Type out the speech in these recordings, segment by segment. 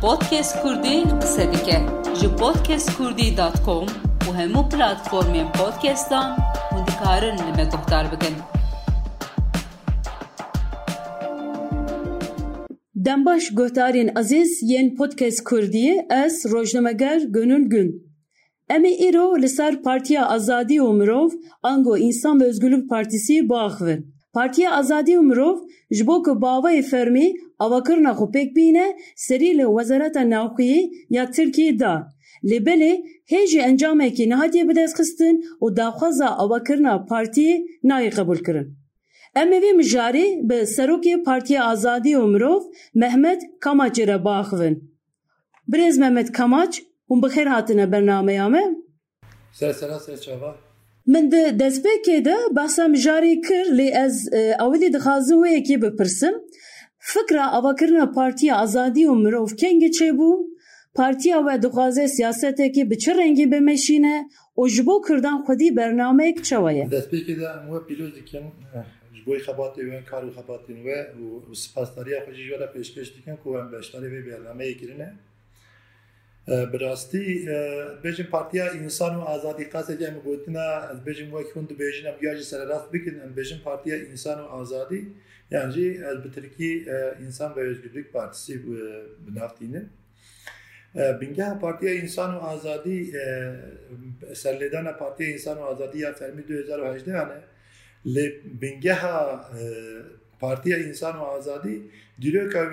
Podcast Kurdî qise dike ji podcastkurdî.com û hemû platformên podcastan hûn dikarin li me guhdar bikin. Dembaş guhdarên ezîz yên podcast Kurdiyê ez rojnameger Gönül Gün. Em ê îro Partiya Azadî û Mirov ango İnsan ve Özgürlük Partîsî biaxivin. Partiya Azadî û Mirov ji bo ku bavayê fermî avakirina xwe pêk bîne ya Tirkiyê da. Lê belê hê jî encamekî nehatiye bidestxistin û daxwaza avakirina partiyê nayê qebûl kirin. Em ê vê mijarê bi Serokê Partiya Azadî û Mehmet Kamaçê re biaxivin. Birêz Mehmet Kamaç hûn bi xêr hatine bernameya me. Sersera serçava. Min di destpêkê de behsa mijarê kir lê ez awilî dixwazim wê yekê bipirsim. Fikra avakirina Partiya Azadî û Mirov kengê çêbû? Partiya we dixwaze siyasetekê bi çi rengî bimeşîne û ji bo Kurdan xwedî bernameyek çawa ye? Destpêkê de we pîroz dikin ji bo xebatê we kar û xebatên we û spasdariya xwe jî ji we re pêşkêş dikin ku em beşdarê vê bernameyê kirine. Û Azadî qaseke em gotina ez bêjim wek hûn dibêjin em ya jî sererast bikin em bêjim Partiya İnsan û Azadî yan jî ez bi Tirkî İnsan ve Özgürlük Partîsî bi nav tînin. Bingeha Partiya İnsan û Azadî serlêdana Partiya İnsan û Azadî ya fermî 2018 yani lê bingeha Partiya İnsan û Azadî dîroka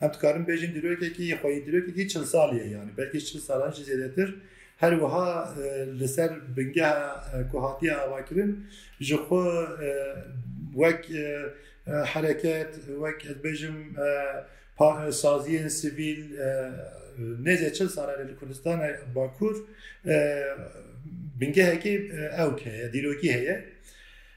taybet li Kurdistanê em dikarin bêjin dîrokekî xweyî dîrokekî çil salî ye yani. Belkî çil salan jî zêdetir her wiha li ser bingeha ku hatiye avakirin ji xwe wek hereket wek ez bêjim saziyên sivîl nêzê çil salan li Kurdistana Bakur bingehekî ew heye dîrokî heye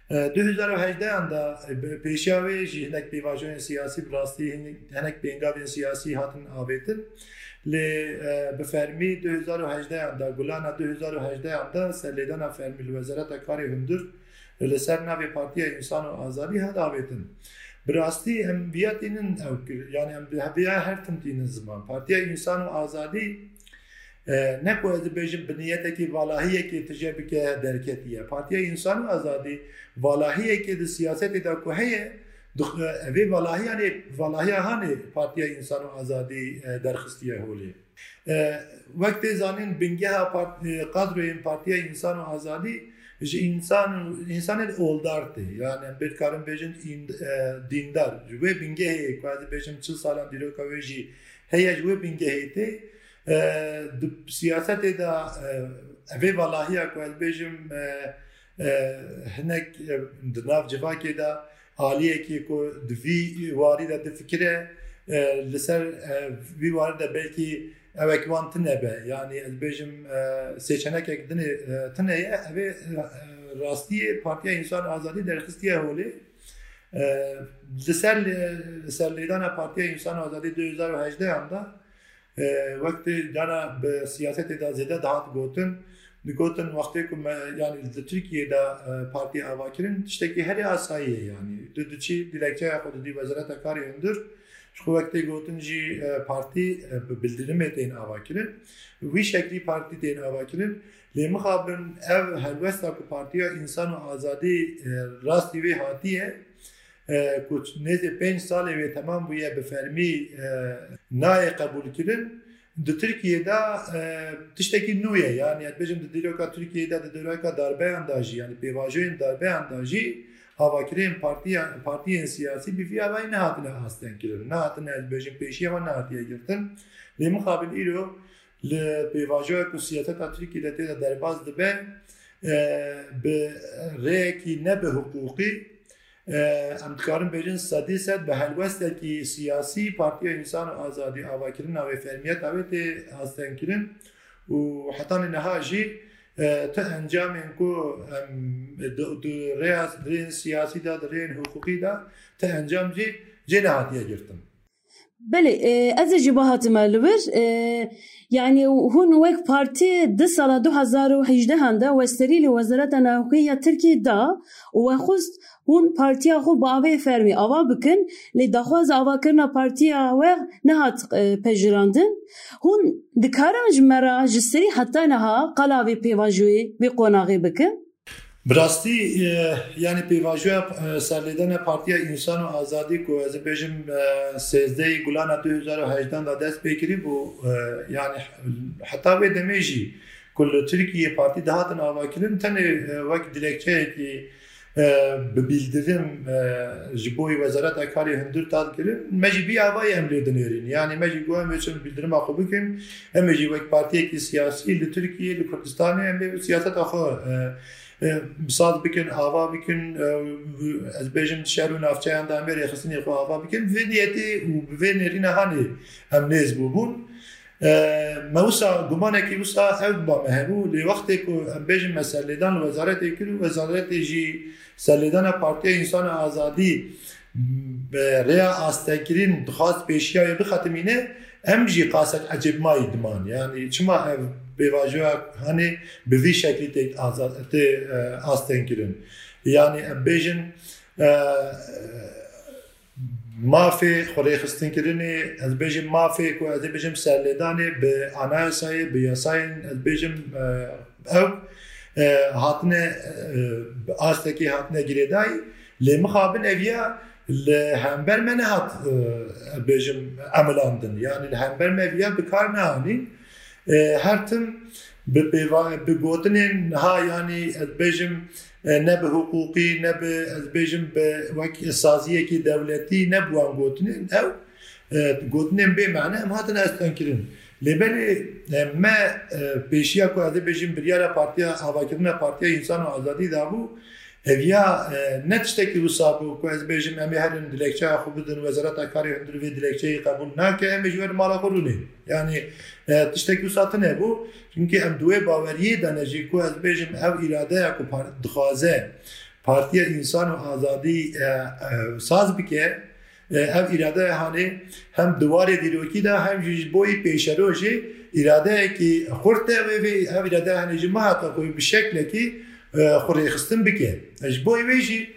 2018 da pêşiya wê jî hinek pêvajoyên siyasî bi rastî hinek pêngavên siyasî hatin avêtin lê bi fermî 2018 da gulana 2018 da serlêdana fermî li Wezareta Karê Hundir li ser navê Partiya İnsan û Azadî hat avêtin. Bi rastî em biyatînin ew kir yani em hebiya her tim tînin ziman. Partiya İnsan û Azadî ne ku ez dibêjim bi niyetekî valahiyekê tije bike derketiye. Partiya İnsan Azadî valahiyekê di siyasetê da ku heye evê valahî yani valahiya hanê Partiya İnsan Azadî derxistiye holê. Wek tê zanîn bingeha qadroyên Partiya İnsan Azadî ji insan insanê oldar tê yani dikarin bêjin dîndar ji wê bingehê ku ez dibêjim çil salan dîroka wê jî heye ji wê bingehê tê valahiya ku ez bêjim hinek di nav civakê da aliyekî ku di vî warî de difikire li ser vî warî de belkî evek wan tune be. Yani ez bêjim seçenekek dinê tune ye evê rastiyê Partiya İnsan Azadî derxistiye holê. Li ser li ser lêdana Partiya İnsan Azadî 2018 da وقتی دانا به سیاست دا زیده دهات گوتن گوتن وقتی که yani Türkiye da parti hava kirin tişteki her asayı yani düdüçi dilekçe yapıdı di vazirete kariyondur şu vakti gotin ji parti bildirim etin hava kirin vi şekli parti den hava kirin le muhabin ev helvesta ku partiya insan azadi rasti ve hatiye ku neze 5 sale ve tamam bu ye befermi naye kabul kirin di Türkiye'de tiştekî nû ye yani bêjim di dîroka Türkiye'de di dîroka darbeyan da jî yani pêvajoyên darbeyan da jî havakirên partiya partiyên siyasî bi ve nehatine hasten kirin nehatine ez bêjim pêşiya ve nehatiye girtin lê muqabil îro li pêvajoya ku siyaseta Türkiye'de tê de derbas dibe bi rêyekî ne bi hukukî em dikarin bêjin sedî sed bi helwestekî siyasî Partiya İnsan û Azadî avakirina wê fermiyet avê tê hastenkirin û hetanê neha jî ti encamên ku rêyên siyasî da di rêyên hukukî da ti encam jî cê nehatiye girtin. بله از جبا هاتم الور يعني هون ويك بارتي دي سالة 2018 هنده وستري لوزارة ناوكية تركي دا وخست هون بارتيا خو باوي فرمي اوا بكن لي دخواز اوا كرنا بارتيا و نهات پجراندن هون دكارم جمرا جسري حتى نها قلاوي بيواجوي بقناغي بكن. براستی yani پیواژویا سرلیدن پارتیا انسان و آزادی کو از بجم 13 گلان 2018 دا دست بکری بو yani hatta ve demeji kul Türkiye parti dahatın avakirin tane vak dilekçe ki bi bildirim ji bo wezareta karê hundir tad kirin me jî bî avayê em lê dinêrin yani me jî got em çin bildirima xwe bikin em jî wek partiyekî siyasî li Tirkiye li Kurdistanê em lê siyaseta ساز بکن هوا بکن از بیجم شهر و نافچه اندام بری خسنی خو هوا بکن و نیتی و و نرین هانی هم نیز بودن. موسا گمانه که موسا حب با مهمو لی وقتی که هم بیجم مسلدان وزارت کرد وزارت جی سلیدان پارتی انسان آزادی به ریا دخالت دخواست پیشیای بختمینه ام امجی قاست عجب ما دمان یعنی چما qasek ecebmayî diman yani çima ev bêvajoya hanê bi vî şeklî tê tê asten kirin yani em bêjin mafê xurêxistinkirinê ez bêjim mafê ku ez ê bêjim serlêdanê bi anayasayê bi yasayên ez bêjim ew hatine astekî hatine girêdayî lê mixabin eviya li hember me nehat bêjim emelandin yani hember me eviya bi kar هر هرتم به گوتنین ها یعنی از بیجم نه به حقوقی نه به از بیجم به وکی سازیه که دولتی نه بوان گوتنین او گوتنین به معنی هم هاتن استان کرن لبنی ما پیشیا که از بیجم بریار پارتیا هواکرنا پارتیا انسان و آزادی دابو azadî dabû eviya ne tiştekî wisa bû ku ez bêjim em ê herin dilekçeya xwe bidin wezareta karê hundir vê dilekçeyê qebûl nake em mala xwe rûnê yani tiştekî wisa tune bû çünkü em duê baweriyê dane jî ku ez bêjim ev îradeya ku dixwaze partiya însan û azadî saz bike ev irade hani hem duvarê dîrokî خوری خستم بکه اش بوی ویجی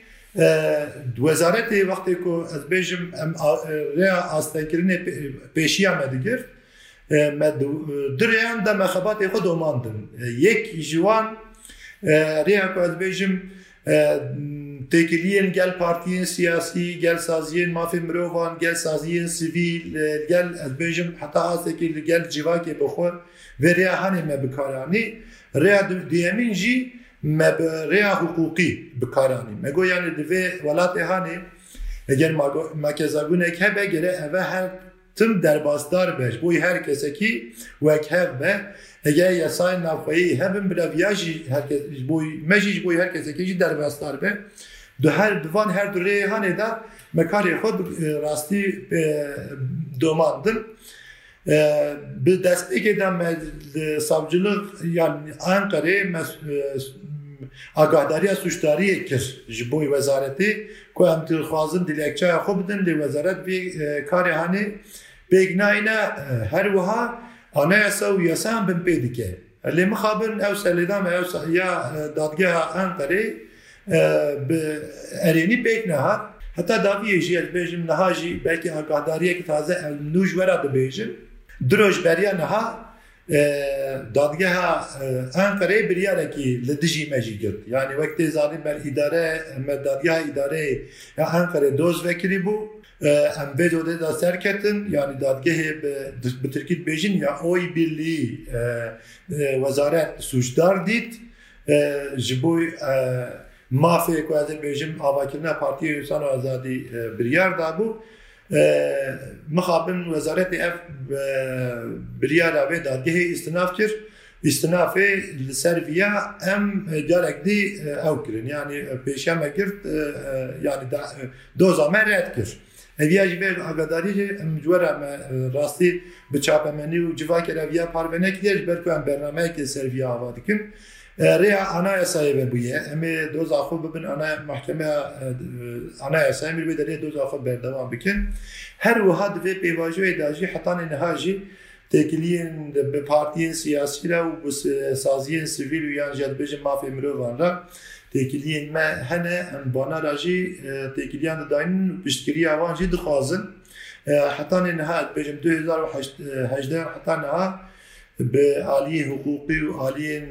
وزارت وقتی که از بیشم ریا آستنکرین پیشی آمده گرفت. دریان دم خبات خود اماندن یک جوان ریا که از بیشم تکلیین گل پارتیین سیاسی گل سازیین مافی مروان گل سازیین سیویل گل از بیشم حتی هسته که گل جواکی بخور و ریا هنی مبکارانی ریا دیمین جی mafê mirovan gel saziyên sivîl gel ez bêjim heta astekî li gel civakê bixwe vê rêya hanê me bikaranî rêya duyemîn jî me bi rêya hukukî bikaranî me got yani di vê welatê hanê eger makezabûnek hebe gere ev her tim derbasdar be ji bo her kesekî wek hev be eger yasayên navxweyî hebin bilaviya jî herkes boî me jî ji bo her kesekî jî derbasdar be di her divan her du rê hanê de me karê xwe rastî domandin bi destpêkê de me savcılık yani Ankara'yê آگاهداری از سوشداری کر وزارتی کو ام دلخوازم دلکچه خو بدن لی وزارت بی کاری هانی بیگناینا هر وها آنایسا و یاسان بن پیدیکه لی مخابن او سلیدام او یا دادگاه انقره به ارینی بیگنا نهاد حتی داوی جی بیجم نهاجی بلکه آگاهداریه کی تازه نوش ورا بیجم دروش بریا نهاد li dijî me jî girt. Yani wek tê zanîn ber îdare me dadgeha îdareyê ya Ankara'yê doz vekirî bû em vê dodê da serketin yani dadgehê bi Tirkî bêjin ya oy birliği wezaret suçdar dît ji bo mafê ku ez bêjim avakirina Partiya Însan û Azadî biryar dabû mixabin wezaretê ev biryara vê dadgehê îstinaf kir îstinafê li ser viya em carek dî ew kirin. Yani pêşiya me girt yani doza me red kir. Eviya ji vê agadarî jê em ji were me rastî bi çapemenî û civakê eviya parvenek diye ji ريا آنای سايب بويا أمي دوز أخو ببین أنا محكمة آنای سايب بويا دو دوز بر دوام بکن هر واحد به پیوچه داجي حتی نهایی تکلیین به پارتی سیاسی را و به سازی سویل و یان جد بجن مافی وان را تکلیین ما هنه بانا راجی تکلیان داین پشتگیری آوان جی دخوازن حتی نها بجم 2018 حتی نه. به عالی حقوقی و عالی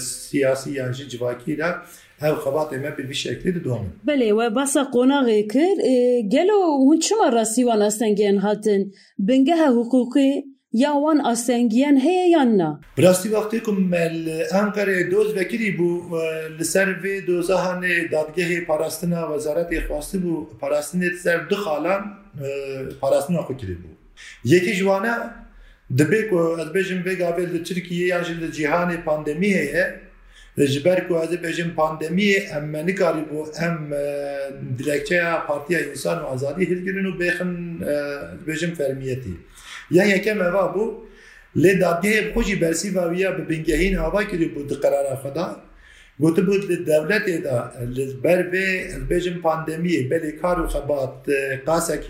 سیاسی یا جی جواکی را هر خواطئ ما به شکلی دوم بله و باسا قناغی کر گلو هون چما راسی وان استنگین هاتن؟ بنگه حقوقی یا وان آسنگیان هی یا نه؟ براستی وقتی که مل انقره دوز وکیلی بو لسر و دوزهان دادگه پاراستنا وزارت خواستی بو پاراستن سر دو خالان پاراستنا خود بو. یکی جوانه دبی کو از بجم بگا ول ترکیه یا جل جهان پاندمیه جبر کو از بچه‌م پاندمی ام نکاری بو ام دلکچه پارتیا انسان و آزادی هلگرین و بخن بجم فرمیتی یه یکم اوا بو لی دادگه خوشی برسی و ویا به بنگهین آوا کری بود قرار خدا گوت بود دولت دا بر به بجم پاندمی بلی کار و خبات قاسک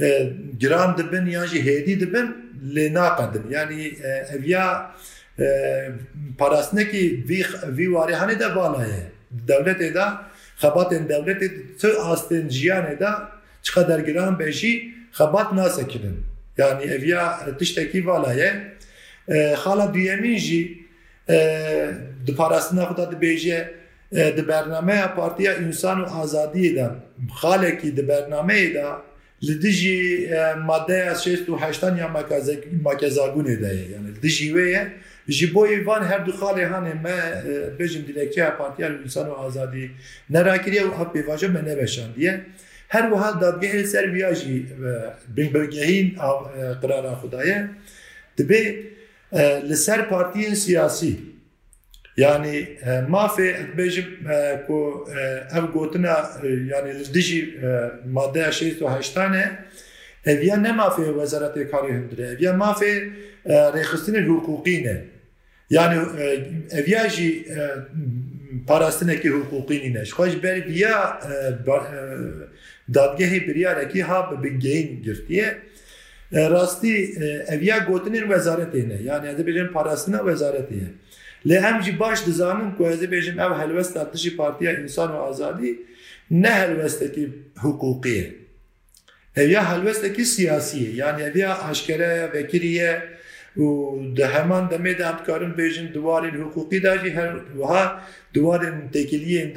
gotibû li devletê da li ber vê ez bêjim pandemiyê belê kar û xebat qasek giran dibin yan jî hêdî dibin lê naqedin yanî eviya parastinekî vî warê henê de vala ye. Devletê de xebatên devletê ti astên jiyanê de çiqeder giran be jî xebat nasekirin yanî eviya tiştekî vala ye xala duyemîn jî ل دیجی ماده از شش و هشتان یا مکزاغونه دهی. یعنی دیجی وی جیبوی وان هر دو خاله هانه م بچم دیکه پارتی از انسان و آزادی نرکیه و خب پیش از من نبشن دیه. هر و هر دادگاه سر بیاجی بین بلگهین قرار خدایه. دبی لسر پارتی سیاسی yani mafê bêjim ku ev gotina yani li dijî maddeya şêst û heştanê eviya ne mafê wezaretê karî hindire eviya mafê rêxistinê ne yani eviya jî parastinekî hukukî nîne ji xwe ji ber viya dadgehê ha bi bingehîn girtiye. Rastî eviya gotinên wezaretê ne. Yani ez bêjim parastina wezaretê ye Lê em jî baş dizanin ku ez ê bêjim ev helwesta tişî Partiya İnsan û Azadî ne helwestekî hukukî ye. Ev ya helwestekî siyasî ye yani ev ya aşkere vekiriye û di heman demê de em dikarin bêjin diwarên hukukî da jî her wiha diwarên têkiliyên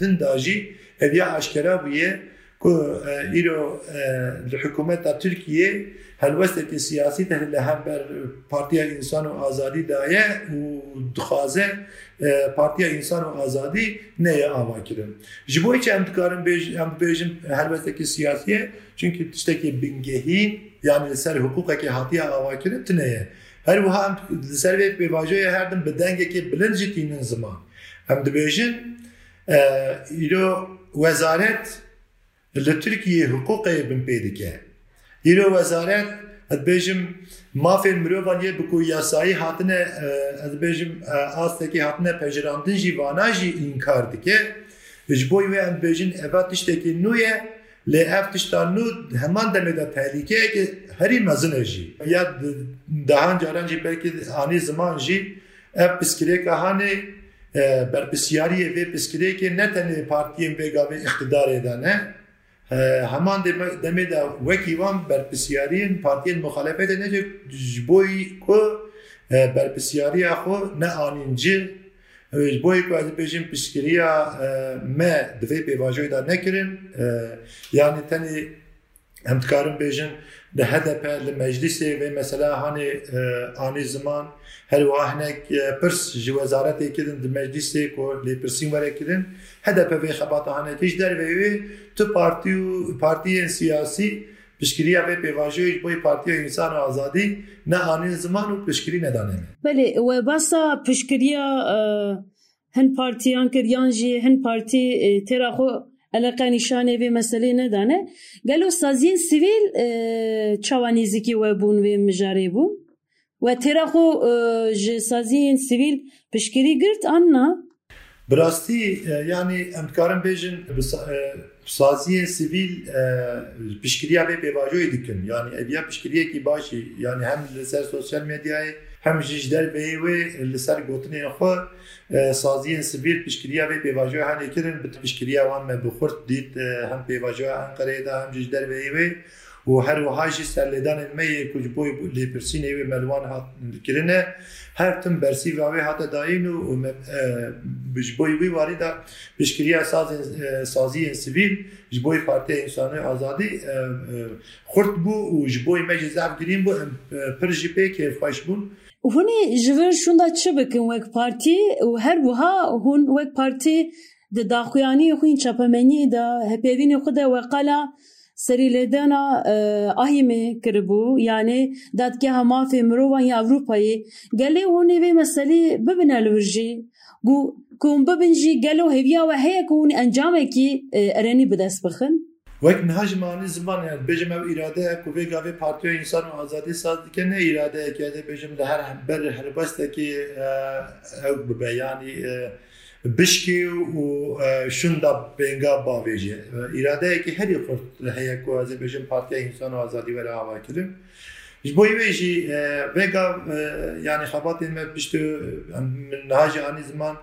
din da jî ev ya aşkera bûye ku îro li hikûmeta Tirkiye helwestekî siyasî te li hember Partiya İnsan û Azadî daye û dixwaze Partiya İnsan û Azadî neye ava kirin. Ji bo çi em dikarin em bêjin helwestekî siyasiye çünkü tiştekî bingehîn yani li ser hukukekî hatiye ava kirin tineye. Her wiha em li ser vê pêvajoya her din bi dengekî bilind jî tînin ziman. Em dibêjin îro wezaret li Tirkiye hukukê bin pê dike. Îro wezaret ez bêjim mafên mirovan yê bi ku yasayî hatine ez bêjim astekî hatine pejirandin jî vana jî înkar dike ji bo wê em bêjin eva tiştekî nû ye lê ev tişta nû heman demê de tehlikeyekê herî mezin e jî ya dahan caran jî belkî anî ziman jî ev piskirêka hanê berpisyariyê vê piskirêkê ne tenê partiyên vêgavê iqtidarê de ne همان دمی دا وکیوان برپسیارین پارتیین مخالفت نجه جبوی کو برپسیاری اخو نه آنینجی جبوی که از پیشین پشکریا ما دوی پیواجوی دا نکرین یعنی تنی هم تکارم ده هدف مجلس و مثلا هانی آن زمان هر واحنه پرس جو وزارت کدن ده مجلس کو لی پرسین وره کدن هدف و خبات هانی تیش در و و تو پارتی و پارتی سیاسی پشکری و پیواجی ایش باهی پارتی انسان آزادی نه آن زمان و پشکری ندانه بله و بسا پشکری هن پارتی آن کدیان هن پارتی تراخو علاقه نشانه به مسئله ندانه. گلو سازین سیویل چوانیزیکی و بون و مجاری بون و تیرا خو سازین سیویل پشکری گرد آننا براستی یعنی امکارم بیجن سازی سیویل پشکریه به بیواجوی دکن یعنی اویا پشکریه که باشی. یعنی هم لسر سوسیال میدیای همیشه در به و لسر گوتنی خو سازی سبیل پیشگیری و پیواجو هنی کردن پیشگیری وان بخورد دید هم پیواجو انقره ده هم جدر به و و هر وحای جی سر لیدان می کج بوی و ملوان هات کرنه. هر تم برسی و وی هات داین و بج بوی وی واری دا بشکریه ساز سازی سویل ج بوی فارتی انسان آزادی خرد بو و ج بوی مجلس گرین بو پر جی پی که فایش بون. هونی جوان شوندا چه بکن وک پارتی؟ و هر وها هون وک پارتی د داخویانی خوین چپمنی د هپیوین خود وقلا سریلدانا اهیمه کربو. یعنی دات که هما فی مروان یا اروپای گلی اونی وی مسئله ببین الورجی گو کون ببین جی گلو هیویا و هیا کون انجام کی ارنی بدس بخن. وقت نهاج مانی زمان یعنی بیشم اراده اکو بی گاوی پارتیو انسان و آزادی ساز که نه اراده اکیده بیشم ده هر بر هر بسته که او ببیانی bişkî û şunda pênga bavêjê îradeyekî herî xurt heye ku ez ê bêjim Partiya Însan û Azadî were ava kirin ji bo wê jî vêga yani xebatên me piştî min niha jî anî ziman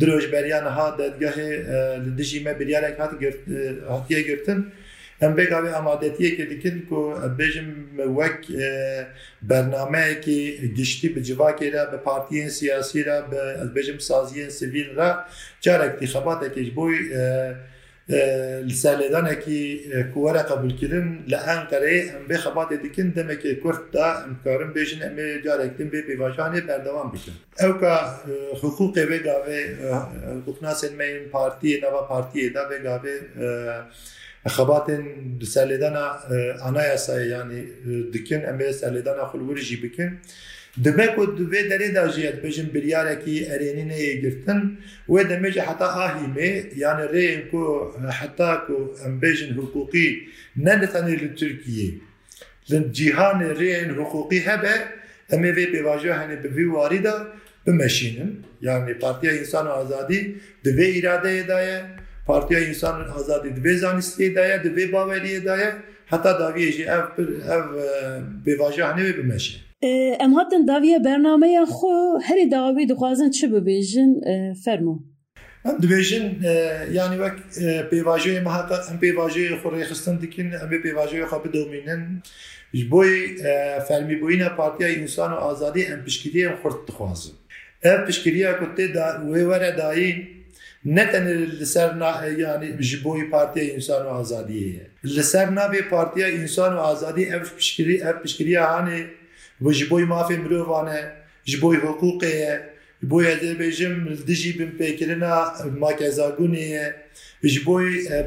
di rojberiya niha dedgehê li dijî me biryarek hat hatiye girtin em vêga vê amadetiyekê dikin ku bêjim wek bernameyekî giştî bi civakê re bi partiyên siyasî re bi ez bêjim saziyên sivîl re carekî xebatekê ji bo li serlêdanekî ku were qebûlkirin li Enqereyê em vê xebatê dikin demekê Kurd da em karin bêjin em ê carek din vê pêvajanê berdewam bikin. Ew ka hiqûqê vê gavê huknasên me yên partiyê nava partiyê خباتن سلیدانا آنایا سای یعنی دکن اما سلیدانا خلورجی بکن دبه کو دوی درې د اجیت بجن بریار کی ارینین یې گفتن و د مج حتا اهی می یعنی ری کو حتا کو حقوقی نه لتنی لترکیه لن جیهان رین حقوقی هبه امی وی به واژه هنه به وی یعنی پارتیا انسان آزادی دوی اراده دایه yani Partiya Însan û Azadî di vê îradeyê da ye Partiya Însan û Azadî di vê zanistiyê da ye di vê baweriyê da ye heta daviyê jî ev ev henê wê bimeşe. Em hatin daviya bernameya xwe herî dawî dixwazin çi bibêjin fermo. Em dibêjin yanî wek pêvajiyê me heta em pêvajiyê xwe rêxistin dikin em ê pêvajiyê xwe bidomînin ji bo fermîbûyîna Partiya Însan û Azadî em piştgiriyên xurt dixwazin. Ev piştgiriya ku tê wê were dayîn ne tenê li ser yani ji bo Partiya Însan û Azadiyê ye. Li ser navê Partiya Însan û Azadî ev piştgirî ev piştgiriya hanê و ji bo mafê mirovan e ji bo hukûqê ye ji bo ez bêjim dijî bin pêkirina makezagûnê ye ji bo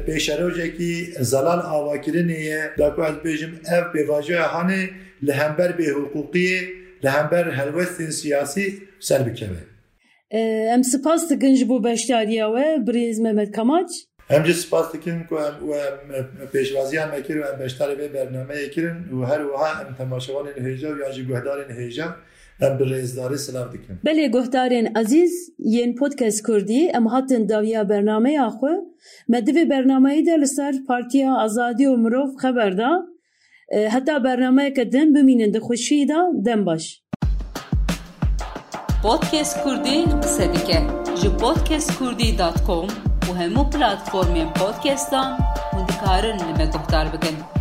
pêşerojekî zelal avakirinê ye da ku ez bêjim ev ام سپاس دکن جبو بشتاریه اوه بریز محمد کماج هم جه سپاس دکن که هم و پیشوازی هم اکیر و هم بشتاری به برنامه اکیرن و هر و ها هم تماشوان هیجا و یا جه گهدارین هیجا ام بریزداری سلام دکن بله گهدارین عزیز یین پودکست کردی ام هاتن داویا برنامه آخو مدوی برنامه در لسر پارتیا آزادی و مروف خبر دا حتی برنامه که بمینند بمینن دخوشی دا دن باش Podcast Kurdî qise dike ji podcastkurdî.com û hemû platformên podcastan hûn dikarin li me guhdar bikin.